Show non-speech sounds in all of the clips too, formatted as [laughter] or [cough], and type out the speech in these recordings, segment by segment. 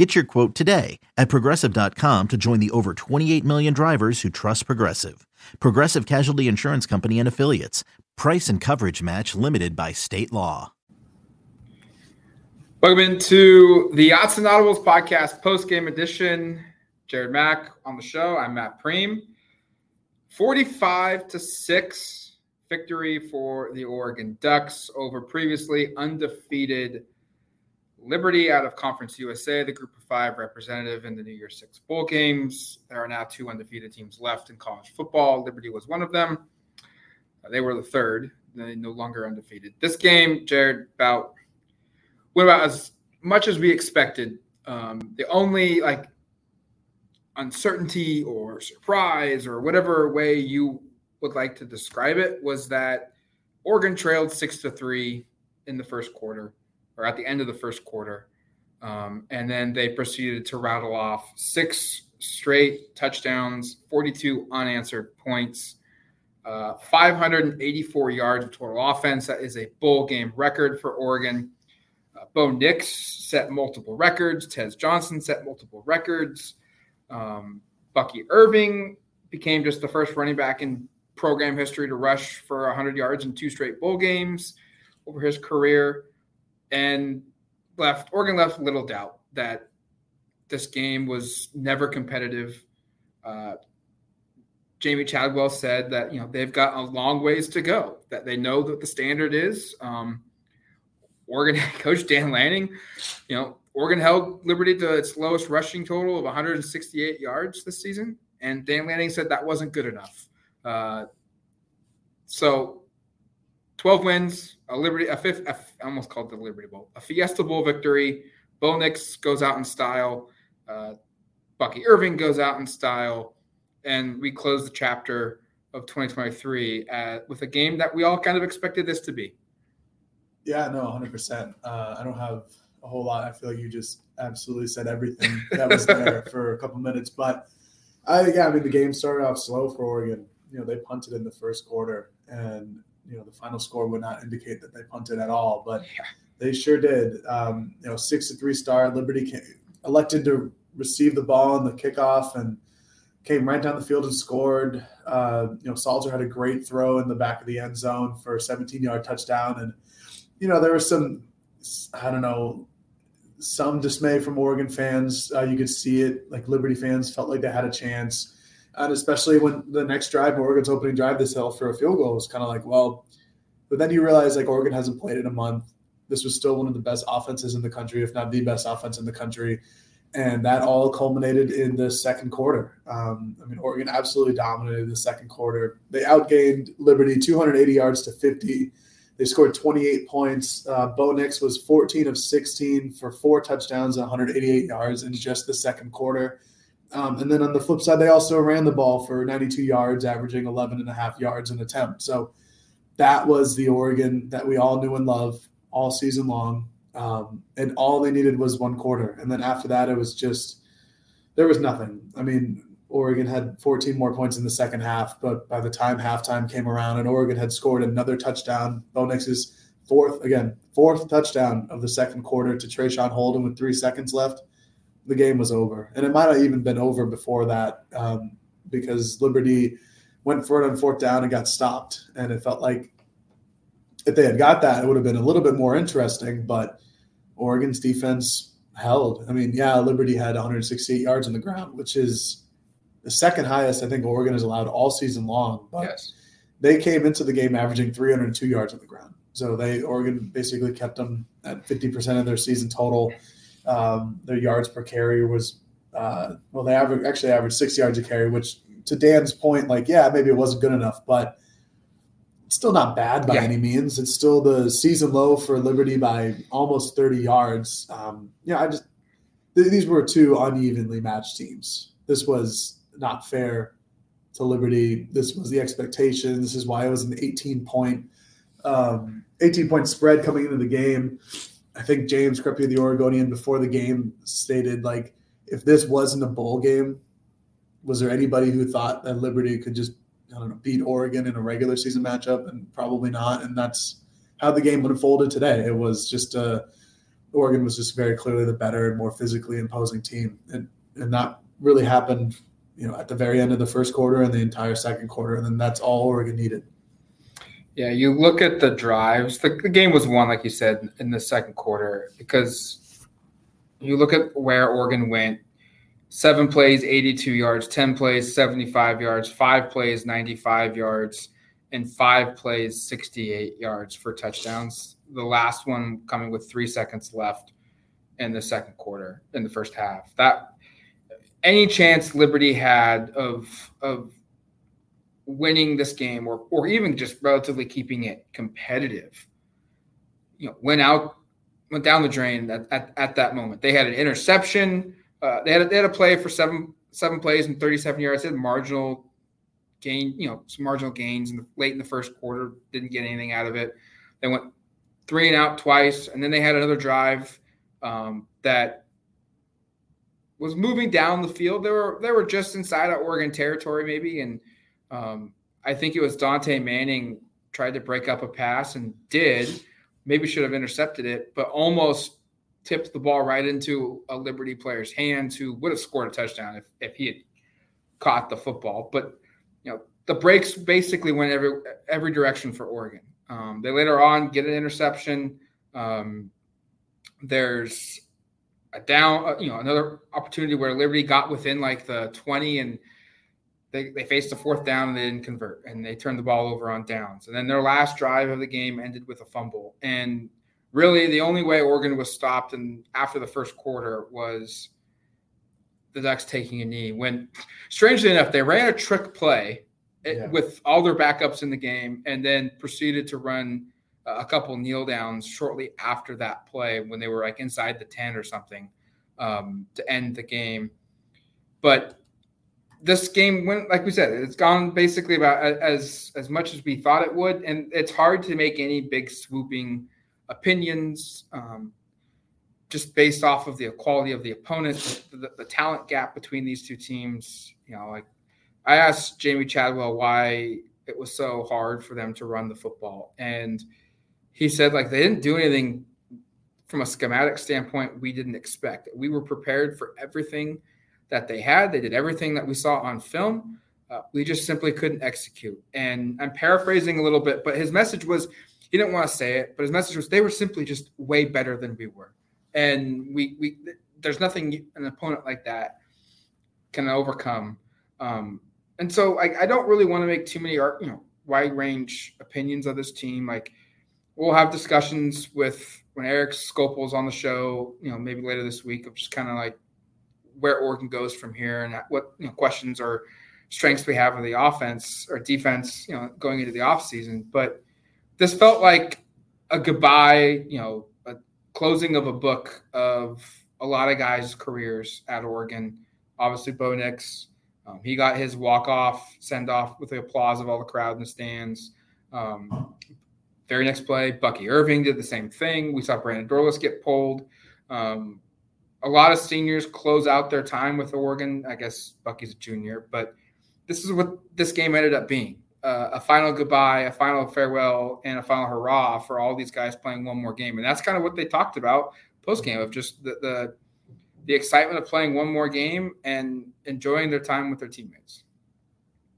Get your quote today at progressive.com to join the over 28 million drivers who trust Progressive. Progressive Casualty Insurance Company and Affiliates. Price and coverage match limited by state law. Welcome into the Autzen Audibles podcast post game edition. Jared Mack on the show. I'm Matt Prehm. 45 to 6 victory for the Oregon Ducks over previously undefeated Liberty out of Conference USA, the group of five representative in the New Year's Six Bowl games. There are now two undefeated teams left in college football. Liberty was one of them. Uh, they were the third. They no longer undefeated. This game, Jared, about went about as much as we expected. Um, the only like uncertainty or surprise or whatever way you would like to describe it was that Oregon trailed six to three in the first quarter or at the end of the first quarter. Um, and then they proceeded to rattle off six straight touchdowns, 42 unanswered points, uh, 584 yards of total offense. That is a bowl game record for Oregon. Uh, Bo Nix set multiple records. Tez Johnson set multiple records. Um, Bucky Irving became just the first running back in program history to rush for 100 yards in two straight bowl games over his career and left Oregon left little doubt that this game was never competitive. Uh, Jamey Chadwell said that you know they've got a long ways to go. That they know that the standard is. Um, Oregon [laughs] coach Dan Lanning, you know, Oregon held Liberty to its lowest rushing total of 168 yards this season, and Dan Lanning said that wasn't good enough. Uh, so 12 wins, a Liberty, a fifth, a, I almost called the Liberty Bowl, a Fiesta Bowl victory. Bo Nix goes out in style. Uh, Bucky Irving goes out in style. And we close the chapter of 2023 at, with a game that we all kind of expected this to be. Yeah, no, 100%. Uh, I don't have a whole lot. I feel like you just absolutely said everything that was [laughs] there for a couple minutes. But I, yeah, I mean, the game started off slow for Oregon. You know, they punted in the first quarter, and you know the final score would not indicate that they punted at all, but they sure did. Um, you know, six to three star Liberty came, elected to receive the ball in the kickoff and came right down the field and scored. Uh, you know, Salter had a great throw in the back of the end zone for a 17 yard touchdown, and you know there was some I don't know some dismay from Oregon fans. Uh, you could see it. Like Liberty fans felt like they had a chance and especially when the next drive, Oregon's opening drive, this hill for a field goal was kind of like, well, but then you realize like Oregon hasn't played in a month. This was still one of the best offenses in the country, if not the best offense in the country. And that all culminated in the second quarter. Um, I mean, Oregon absolutely dominated the second quarter. They outgained Liberty 280 yards to 50. They scored 28 points. Uh, Bo Nix was 14 of 16 for four touchdowns, and 188 yards in just the second quarter. Um, and then on the flip side, they also ran the ball for 92 yards, averaging 11 and a half yards an attempt. So that was the Oregon that we all knew and loved all season long. Um, and all they needed was one quarter. And then after that, it was just, there was nothing. I mean, Oregon had 14 more points in the second half, but by the time halftime came around and Oregon had scored another touchdown, Bo fourth, again, fourth touchdown of the second quarter to Traeshon Holden with three seconds left the game was over. And it might have even been over before that um, because Liberty went for it on fourth down and got stopped. And it felt like if they had got that, it would have been a little bit more interesting. But Oregon's defense held. I mean, yeah, Liberty had 168 yards on the ground, which is the second highest I think Oregon has allowed all season long. But yes. they came into the game averaging 302 yards on the ground. So they Oregon basically kept them at 50% of their season total. Um, their yards per carry was uh, well, they average actually averaged six yards a carry, which to Dan's point, like yeah, maybe it wasn't good enough, but it's still not bad by yeah. any means. It's still the season low for Liberty by almost 30 yards. Um, yeah, I just th- these were two unevenly matched teams. This was not fair to Liberty. This was the expectation. This is why it was an 18 point, um, 18 point spread coming into the game. I think James Crepea, the Oregonian, before the game stated like, if this wasn't a bowl game, was there anybody who thought that Liberty could just I don't know beat Oregon in a regular season matchup? And probably not. And that's how the game unfolded today. It was just uh, Oregon was just very clearly the better and more physically imposing team, and and that really happened, you know, at the very end of the first quarter and the entire second quarter, and then that's all Oregon needed. Yeah, you look at the drives. The, the game was won, like you said, in the second quarter because you look at where Oregon went seven plays, 82 yards, 10 plays, 75 yards, five plays, 95 yards, and five plays, 68 yards for touchdowns. The last one coming with three seconds left in the second quarter, in the first half. That any chance Liberty had of of winning this game or or even just relatively keeping it competitive, you know, went out went down the drain at, at, at that moment. They had an interception uh, they had a, they had a play for seven seven plays and 37 yards. They had marginal gain, you know, some marginal gains in the, late in the first quarter. Didn't get anything out of it. They went three and out twice, and then they had another drive um, that was moving down the field. They were they were just inside of Oregon territory, maybe, and um, I think it was Dontae Manning tried to break up a pass and did. Maybe should have intercepted it, but almost tipped the ball right into a Liberty player's hands who would have scored a touchdown if, if he had caught the football. But you know, the breaks basically went every every direction for Oregon. Um, they later on get an interception. Um, there's a down, uh, you know, another opportunity where Liberty got within like the 20 and they, they faced a fourth down and they didn't convert and they turned the ball over on downs. And then their last drive of the game ended with a fumble. And really the only way Oregon was stopped and after the first quarter was the Ducks taking a knee. When strangely enough, they ran a trick play eh, yeah. with all their backups in the game and then proceeded to run a couple kneel downs shortly after that play when they were like inside the 10 or something um, to end the game. But this game went like we said it's gone basically about as as much as we thought it would and it's hard to make any big swooping opinions, um, just based off of the quality of the opponent, the, the, talent gap between these two teams. You know, like I asked Jamey Chadwell why it was so hard for them to run the football, and he said like they didn't do anything from a schematic standpoint we didn't expect. We were prepared for everything that they had. They did everything that we saw on film. Uh, we just simply couldn't execute. And I'm paraphrasing a little bit, but his message was he didn't want to say it, but his message was they were simply just way better than we were, and we we there's nothing an opponent like that can overcome. Um, and so I, I don't really want to make too many you know wide range opinions of this team. Like we'll have discussions with when Erik Skopil's on the show, you know, maybe later this week of just kind of like where Oregon goes from here and what you know, questions or strengths we have in the offense or defense, you know, going into the off season. But this felt like a goodbye, you know, a closing of a book of a lot of guys' careers at Oregon. Obviously, Bo Nix, um, he got his walk off, send off with the applause of all the crowd in the stands. Um, very next play, Bucky Irving did the same thing. We saw Brandon Dorlus get pulled. Um, a lot of seniors close out their time with Oregon. I guess Bucky's a junior, but this is what this game ended up being uh, a final goodbye, a final farewell, and a final hurrah for all these guys playing one more game. And that's kind of what they talked about post game of just the, the, the excitement of playing one more game and enjoying their time with their teammates.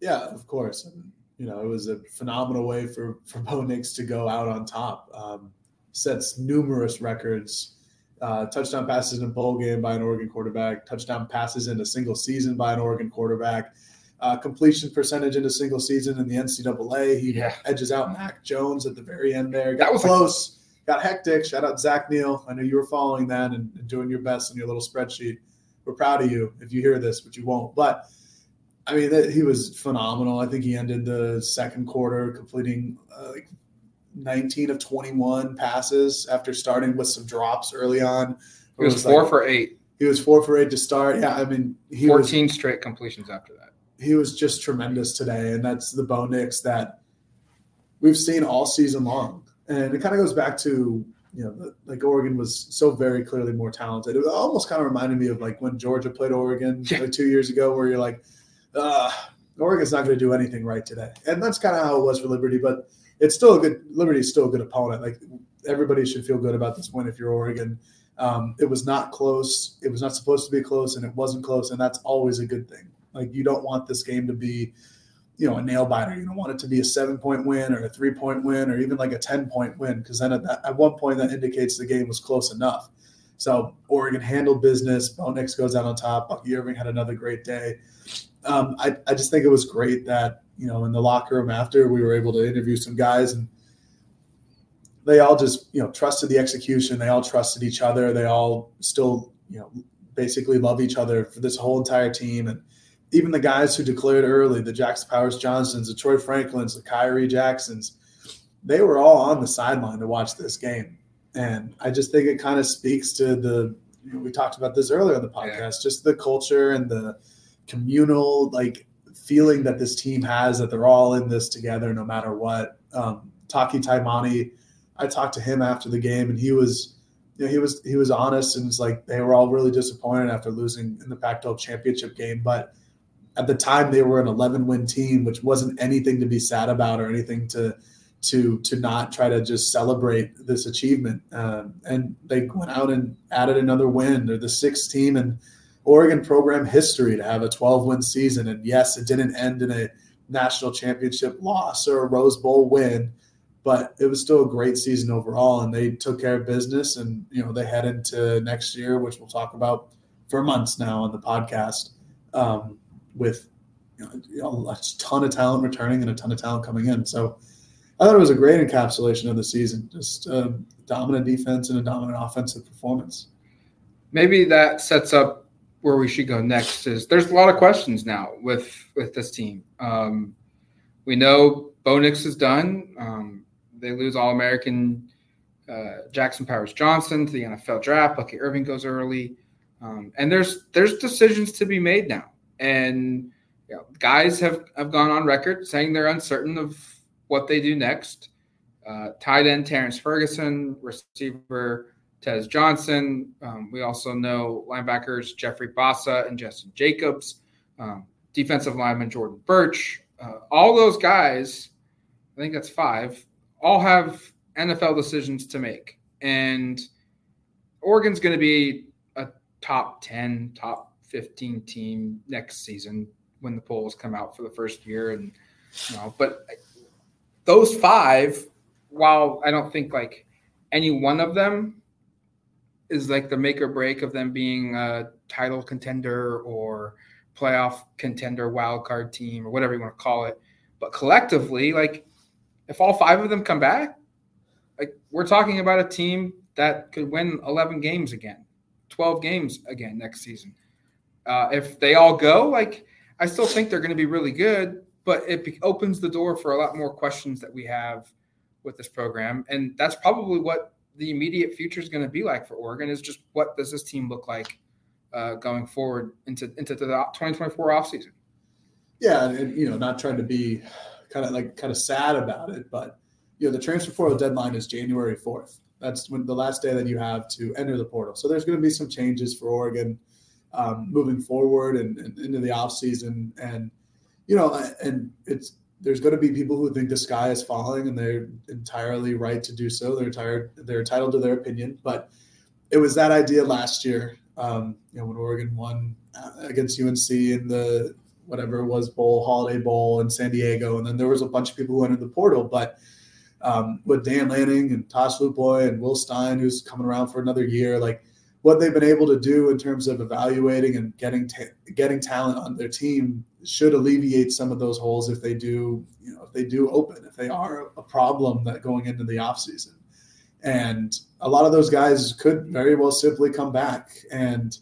Yeah, of course. And, you know, it was a phenomenal way for for Bo Nix to go out on top. Um, sets numerous records. Uh, touchdown passes in a bowl game by an Oregon quarterback. Touchdown passes in a single season by an Oregon quarterback uh, completion percentage in a single season in the NCAA. He yeah. edges out Mac Jones at the very end there. Got that was close. Got hectic. Shout out Zach Neal. I know you were following that and, and, doing your best in your little spreadsheet. We're proud of you if you hear this, but you won't. But I mean, that, he was phenomenal. I think he ended the second quarter completing uh, like 19 of 21 passes after starting with some drops early on. He was, was four like, for eight. He was four for eight to start. Yeah, I mean, he 14 was, straight completions after that. he was just tremendous today, and that's the Bo Nix that we've seen all season long. And it kind of goes back to you know, like Oregon was so very clearly more talented. It almost kind of reminded me of like when Georgia played Oregon [laughs] yeah. like two years ago, where you're like, uh, Oregon's not going to do anything right today, and that's kind of how it was for Liberty. But it's still a good Liberty is still a good opponent. Like everybody should feel good about this win if you're Oregon. Um, it was not close. It was not supposed to be close, and it wasn't close, and that's always a good thing. Like you don't want this game to be, you know, a nail biter. You don't want it to be a seven point win or a three point win or even like a ten point win because then at, that, at one point that indicates the game was close enough. So Oregon handled business. Bo Nix goes out on top. Bucky Irving had another great day. Um, I, I just think it was great that you know in the locker room after we were able to interview some guys and they all just you know trusted the execution. They all trusted each other. They all still you know basically love each other for this whole entire team and even the guys who declared early, the Jackson Powers Johnsons, the Troy Franklins, the Khyree Jacksons, they were all on the sideline to watch this game. And I just think it kind of speaks to the, you know, we talked about this earlier on the podcast, yeah. just the culture and the communal like feeling that this team has that they're all in this together no matter what. Um, Taki Taimani, I talked to him after the game and he was, you know, he was he was honest and it's like they were all really disappointed after losing in the Pac-12 championship game, but at the time they were an 11 win team, which wasn't anything to be sad about or anything to to to not try to just celebrate this achievement. Um, and they went out and added another win. They're the sixth team in Oregon program history to have a 12 win season. And yes, it didn't end in a national championship loss or a Rose Bowl win, but it was still a great season overall. And they took care of business. And you know they head into next year, which we'll talk about for months now on the podcast. Um, with you know, a ton of talent returning and a ton of talent coming in. So I thought it was a great encapsulation of the season, just a dominant defense and a dominant offensive performance. Maybe that sets up where we should go next. Is there's a lot of questions now with with this team. Um, we know Bo Nix is done. Um, they lose All American uh, Jackson Powers Johnson to the NFL draft. Bucky Irving goes early, um, and there's there's decisions to be made now. And you know, guys have, have gone on record saying they're uncertain of what they do next. Uh, tight end Terrence Ferguson, receiver Tez Johnson. Um, we also know linebackers Jeffrey Bassa and Jestin Jacobs, um, defensive lineman Jordan Burch. Uh, all those guys, I think that's five, all have NFL decisions to make. And Oregon's going to be a top 10, top 15 team next season when the polls come out for the first year. And, you know, but those five, while I don't think like any one of them is like the make or break of them being a title contender or playoff contender, wild card team, or whatever you want to call it. But collectively, like if all five of them come back, like we're talking about a team that could win 11 games again, 12 games again next season. Uh, if they all go, like I still think they're going to be really good, but it be- opens the door for a lot more questions that we have with this program, and that's probably what the immediate future is going to be like for Oregon. Is just what does this team look like uh, going forward into into the 2024 offseason? Yeah, and you know, not trying to be kind of like kind of sad about it, but you know, the transfer portal deadline is January 4th. That's when the last day that you have to enter the portal. So there's going to be some changes for Oregon um, moving forward and, and, into the off season. And you know, and it's there's going to be people who think the sky is falling, and they're entirely right to do so. They're tired. They're entitled to their opinion. But it was that idea last year. Um, you know, when Oregon won uh, against UNC in the whatever it was bowl, Holiday Bowl in San Diego, and then there was a bunch of people who entered the portal, but. Um, with Dan Lanning and Tosh Lupoi and Will Stein, who's coming around for another year, like what they've been able to do in terms of evaluating and getting ta- getting talent on their team should alleviate some of those holes if they do you know if they do open if they are a problem that going into the offseason. And a lot of those guys could very well simply come back. And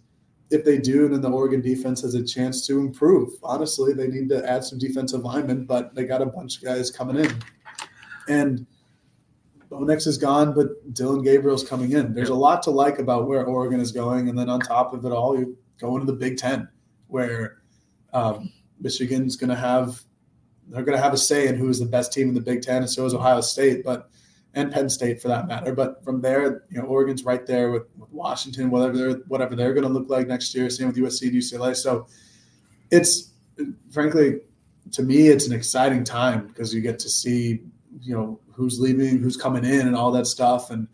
if they do then the oregon defense has a chance to improve. Honestly they need to add some defensive linemen but they got a bunch of guys coming in. And Bo Nix is gone, but Dillon Gabriel's coming in. There's a lot to like about where Oregon is going, and then on top of it all, you go into the Big Ten, where um, Michigan's going to have they're going to have a say in who is the best team in the Big Ten, and so is Ohio State, but and Penn State for that matter. But from there, you know, Oregon's right there with, with Washington, whatever they're whatever they're going to look like next year. Same with USC and UCLA. So it's frankly, to me, it's an exciting time because you get to see you know who's leaving, who's coming in, and all that stuff, and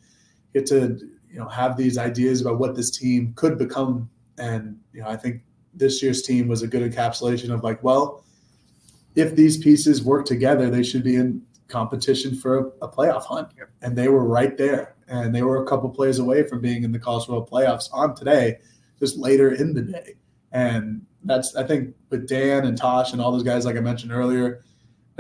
get to you know have these ideas about what this team could become. And you know, I think this year's team was a good encapsulation of like, well, if these pieces work together, they should be in competition for a, playoff hunt. And they were right there. And they were a couple plays away from being in the college football playoffs on today, just later in the day. And that's I think with Dan and Tosh and all those guys, like I mentioned earlier,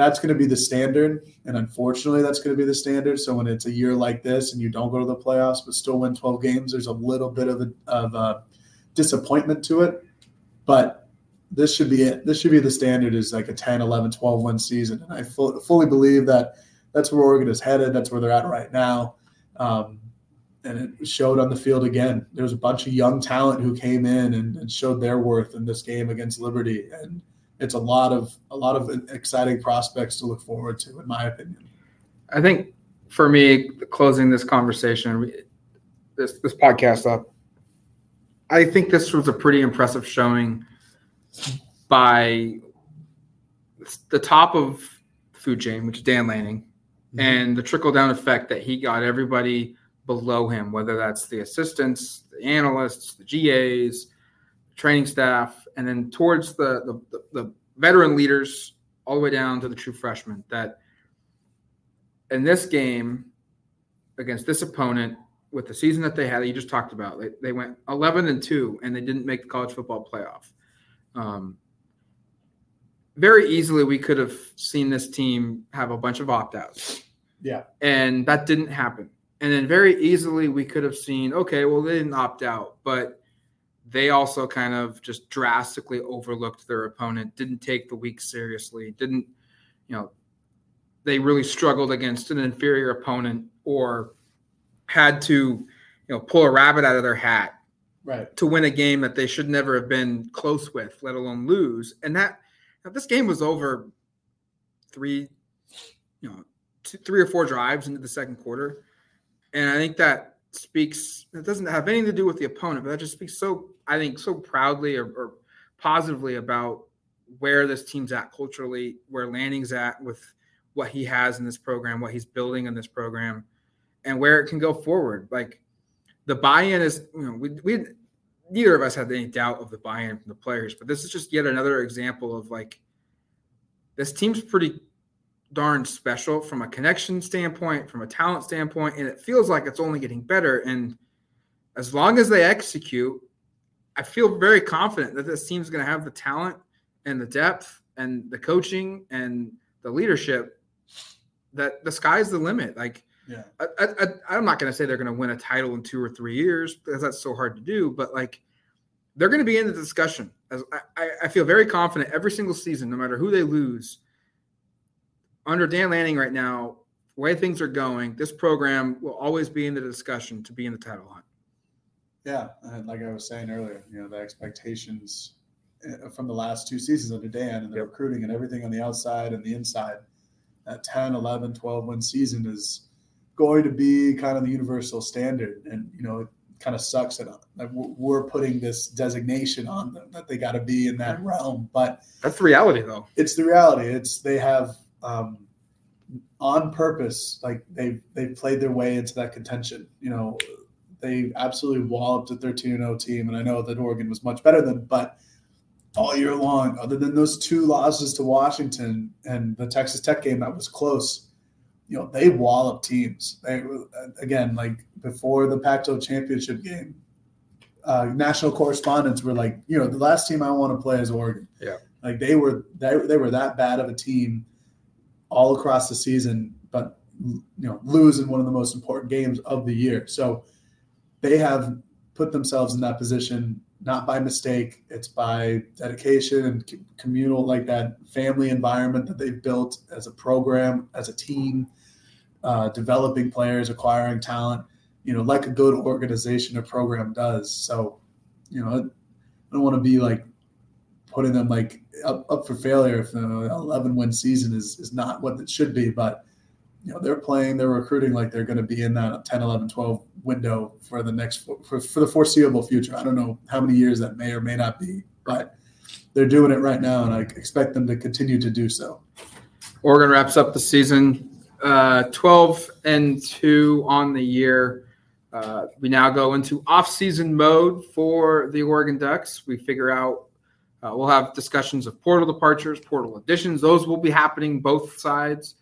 that's going to be the standard. And unfortunately, that's going to be the standard. So when it's a year like this and you don't go to the playoffs but still win 12 games, there's a little bit of a, of a disappointment to it. But this should be it. This should be the standard is like a 10, 11, 12 win season. And I fully believe that that's where Oregon is headed. That's where they're at right now. Um, and it showed on the field again. There was a bunch of young talent who came in and, and, showed their worth in this game against Liberty, and it's a lot of a lot of exciting prospects to look forward to, in my opinion. I think for me, closing this conversation, this this podcast up, I think this was a pretty impressive showing by the top of food chain, which is Dan Lanning, mm-hmm. and the trickle down effect that he got everybody below him, whether that's the assistants, the analysts, the GAs, the training staff, and then towards the, the, the, the veteran leaders all the way down to the true freshmen. That in this game against this opponent, with the season that they had, that you just talked about, they, they went 11 and 2 and they didn't make the college football playoff. Um, very easily, we could have seen this team have a bunch of opt outs. Yeah. And that didn't happen. And then very easily, we could have seen, okay, well, they didn't opt out, but they also kind of just drastically overlooked their opponent, didn't take the week seriously, didn't, you know, they really struggled against an inferior opponent or had to, you know, pull a rabbit out of their hat right. to win a game that they should never have been close with, let alone lose. And that this game was over three, you know, two, three or four drives into the second quarter, and I think that speaks. It doesn't have anything to do with the opponent, but that just speaks so I think so proudly or, or positively about where this team's at culturally, where Lanning's at with what he has in this program, what he's building in this program, and where it can go forward. Like the buy-in is, you know, we we neither of us had any doubt of the buy-in from the players, but this is just yet another example of like this team's pretty darn special from a connection standpoint, from a talent standpoint, and it feels like it's only getting better. And as long as they execute, I feel very confident that this team's going to have the talent and the depth and the coaching and the leadership that the sky's the limit. Like yeah. I, am not going to say they're going to win a title in two or three years because that's so hard to do, but like they're going to be in the discussion. As I, I feel very confident every single season, no matter who they lose, under Dan Lanning right now, the way things are going, this program will always be in the discussion to be in the title hunt. Yeah, and like I was saying earlier, you know the expectations eh, from the last two seasons under Dan and the yep. recruiting and everything on the outside and the inside. That 10, 11, 12 win season is going to be kind of the universal standard. And, you know, it kind of sucks that like, we're putting this designation on them that they got to be in that realm. But that's the reality, though. It's the reality. It's they have, um, on purpose, like they've, they've played their way into that contention. You know, they absolutely walloped a 13 0 team. And I know that Oregon was much better than, but all year long, other than those two losses to Washington and the Texas Tech game that was close, you know, they wallop teams. They again, like before the Pac-12 championship game, uh, national correspondents were like, you know, the last team I want to play is Oregon. Yeah, like they were they, they were that bad of a team all across the season, but you know, lose in one of the most important games of the year. So they have put themselves in that position not by mistake. It's by dedication and communal, like that family environment that they've built as a program, as a team uh, developing players, acquiring talent, you know, like a good organization or program does. So, you know, I don't want to be like putting them like up, up for failure if the 11 win season is, is not what it should be. But, you know, they're playing, they're recruiting like they're going to be in that 10, 11, 12 window for the next, for, for the foreseeable future. I don't know how many years that may or may not be, but they're doing it right now. And I expect them to continue to do so. Oregon wraps up the season uh, 12 and 2 on the year. Uh, we now go into off-season mode for the Oregon Ducks. We figure out uh, we'll have discussions of portal departures, portal additions. Those will be happening both sides.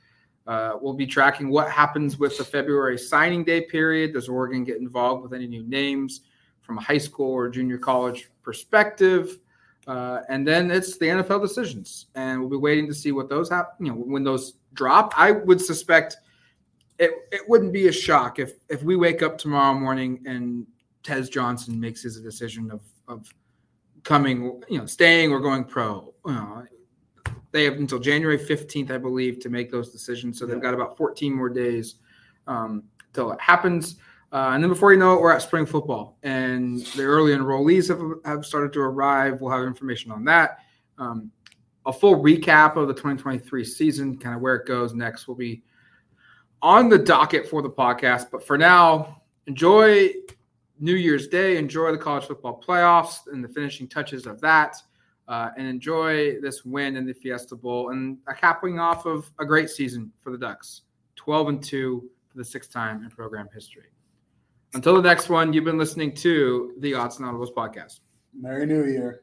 Uh, we'll be tracking what happens with the February signing day period. Does Oregon get involved with any new names from a high school or junior college perspective? Uh, and then it's the NFL decisions, and we'll be waiting to see what those happen. You know, when those drop, I would suspect it, it wouldn't be a shock if if we wake up tomorrow morning and Tez Johnson makes his decision of of coming, you know, staying or going pro. You know, they have until January 15th, I believe, to make those decisions. So they've got about 14 more days um, until it happens. Uh, and then before you know it, we're at spring football, and the early enrollees have, have started to arrive. We'll have information on that. Um, a full recap of the 2023 season, kind of where it goes next, will be on the docket for the podcast. But for now, enjoy New Year's Day, enjoy the college football playoffs and the finishing touches of that, uh, and enjoy this win in the Fiesta Bowl and a capping off of a great season for the Ducks 12 and 2 for the sixth time in program history. Until the next one, you've been listening to the Autzen Audibles podcast. Merry New Year.